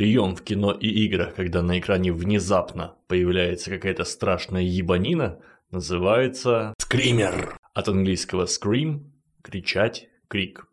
прием в кино и играх, когда на экране внезапно появляется какая-то страшная ебанина, называется скример. От английского scream – кричать, крик.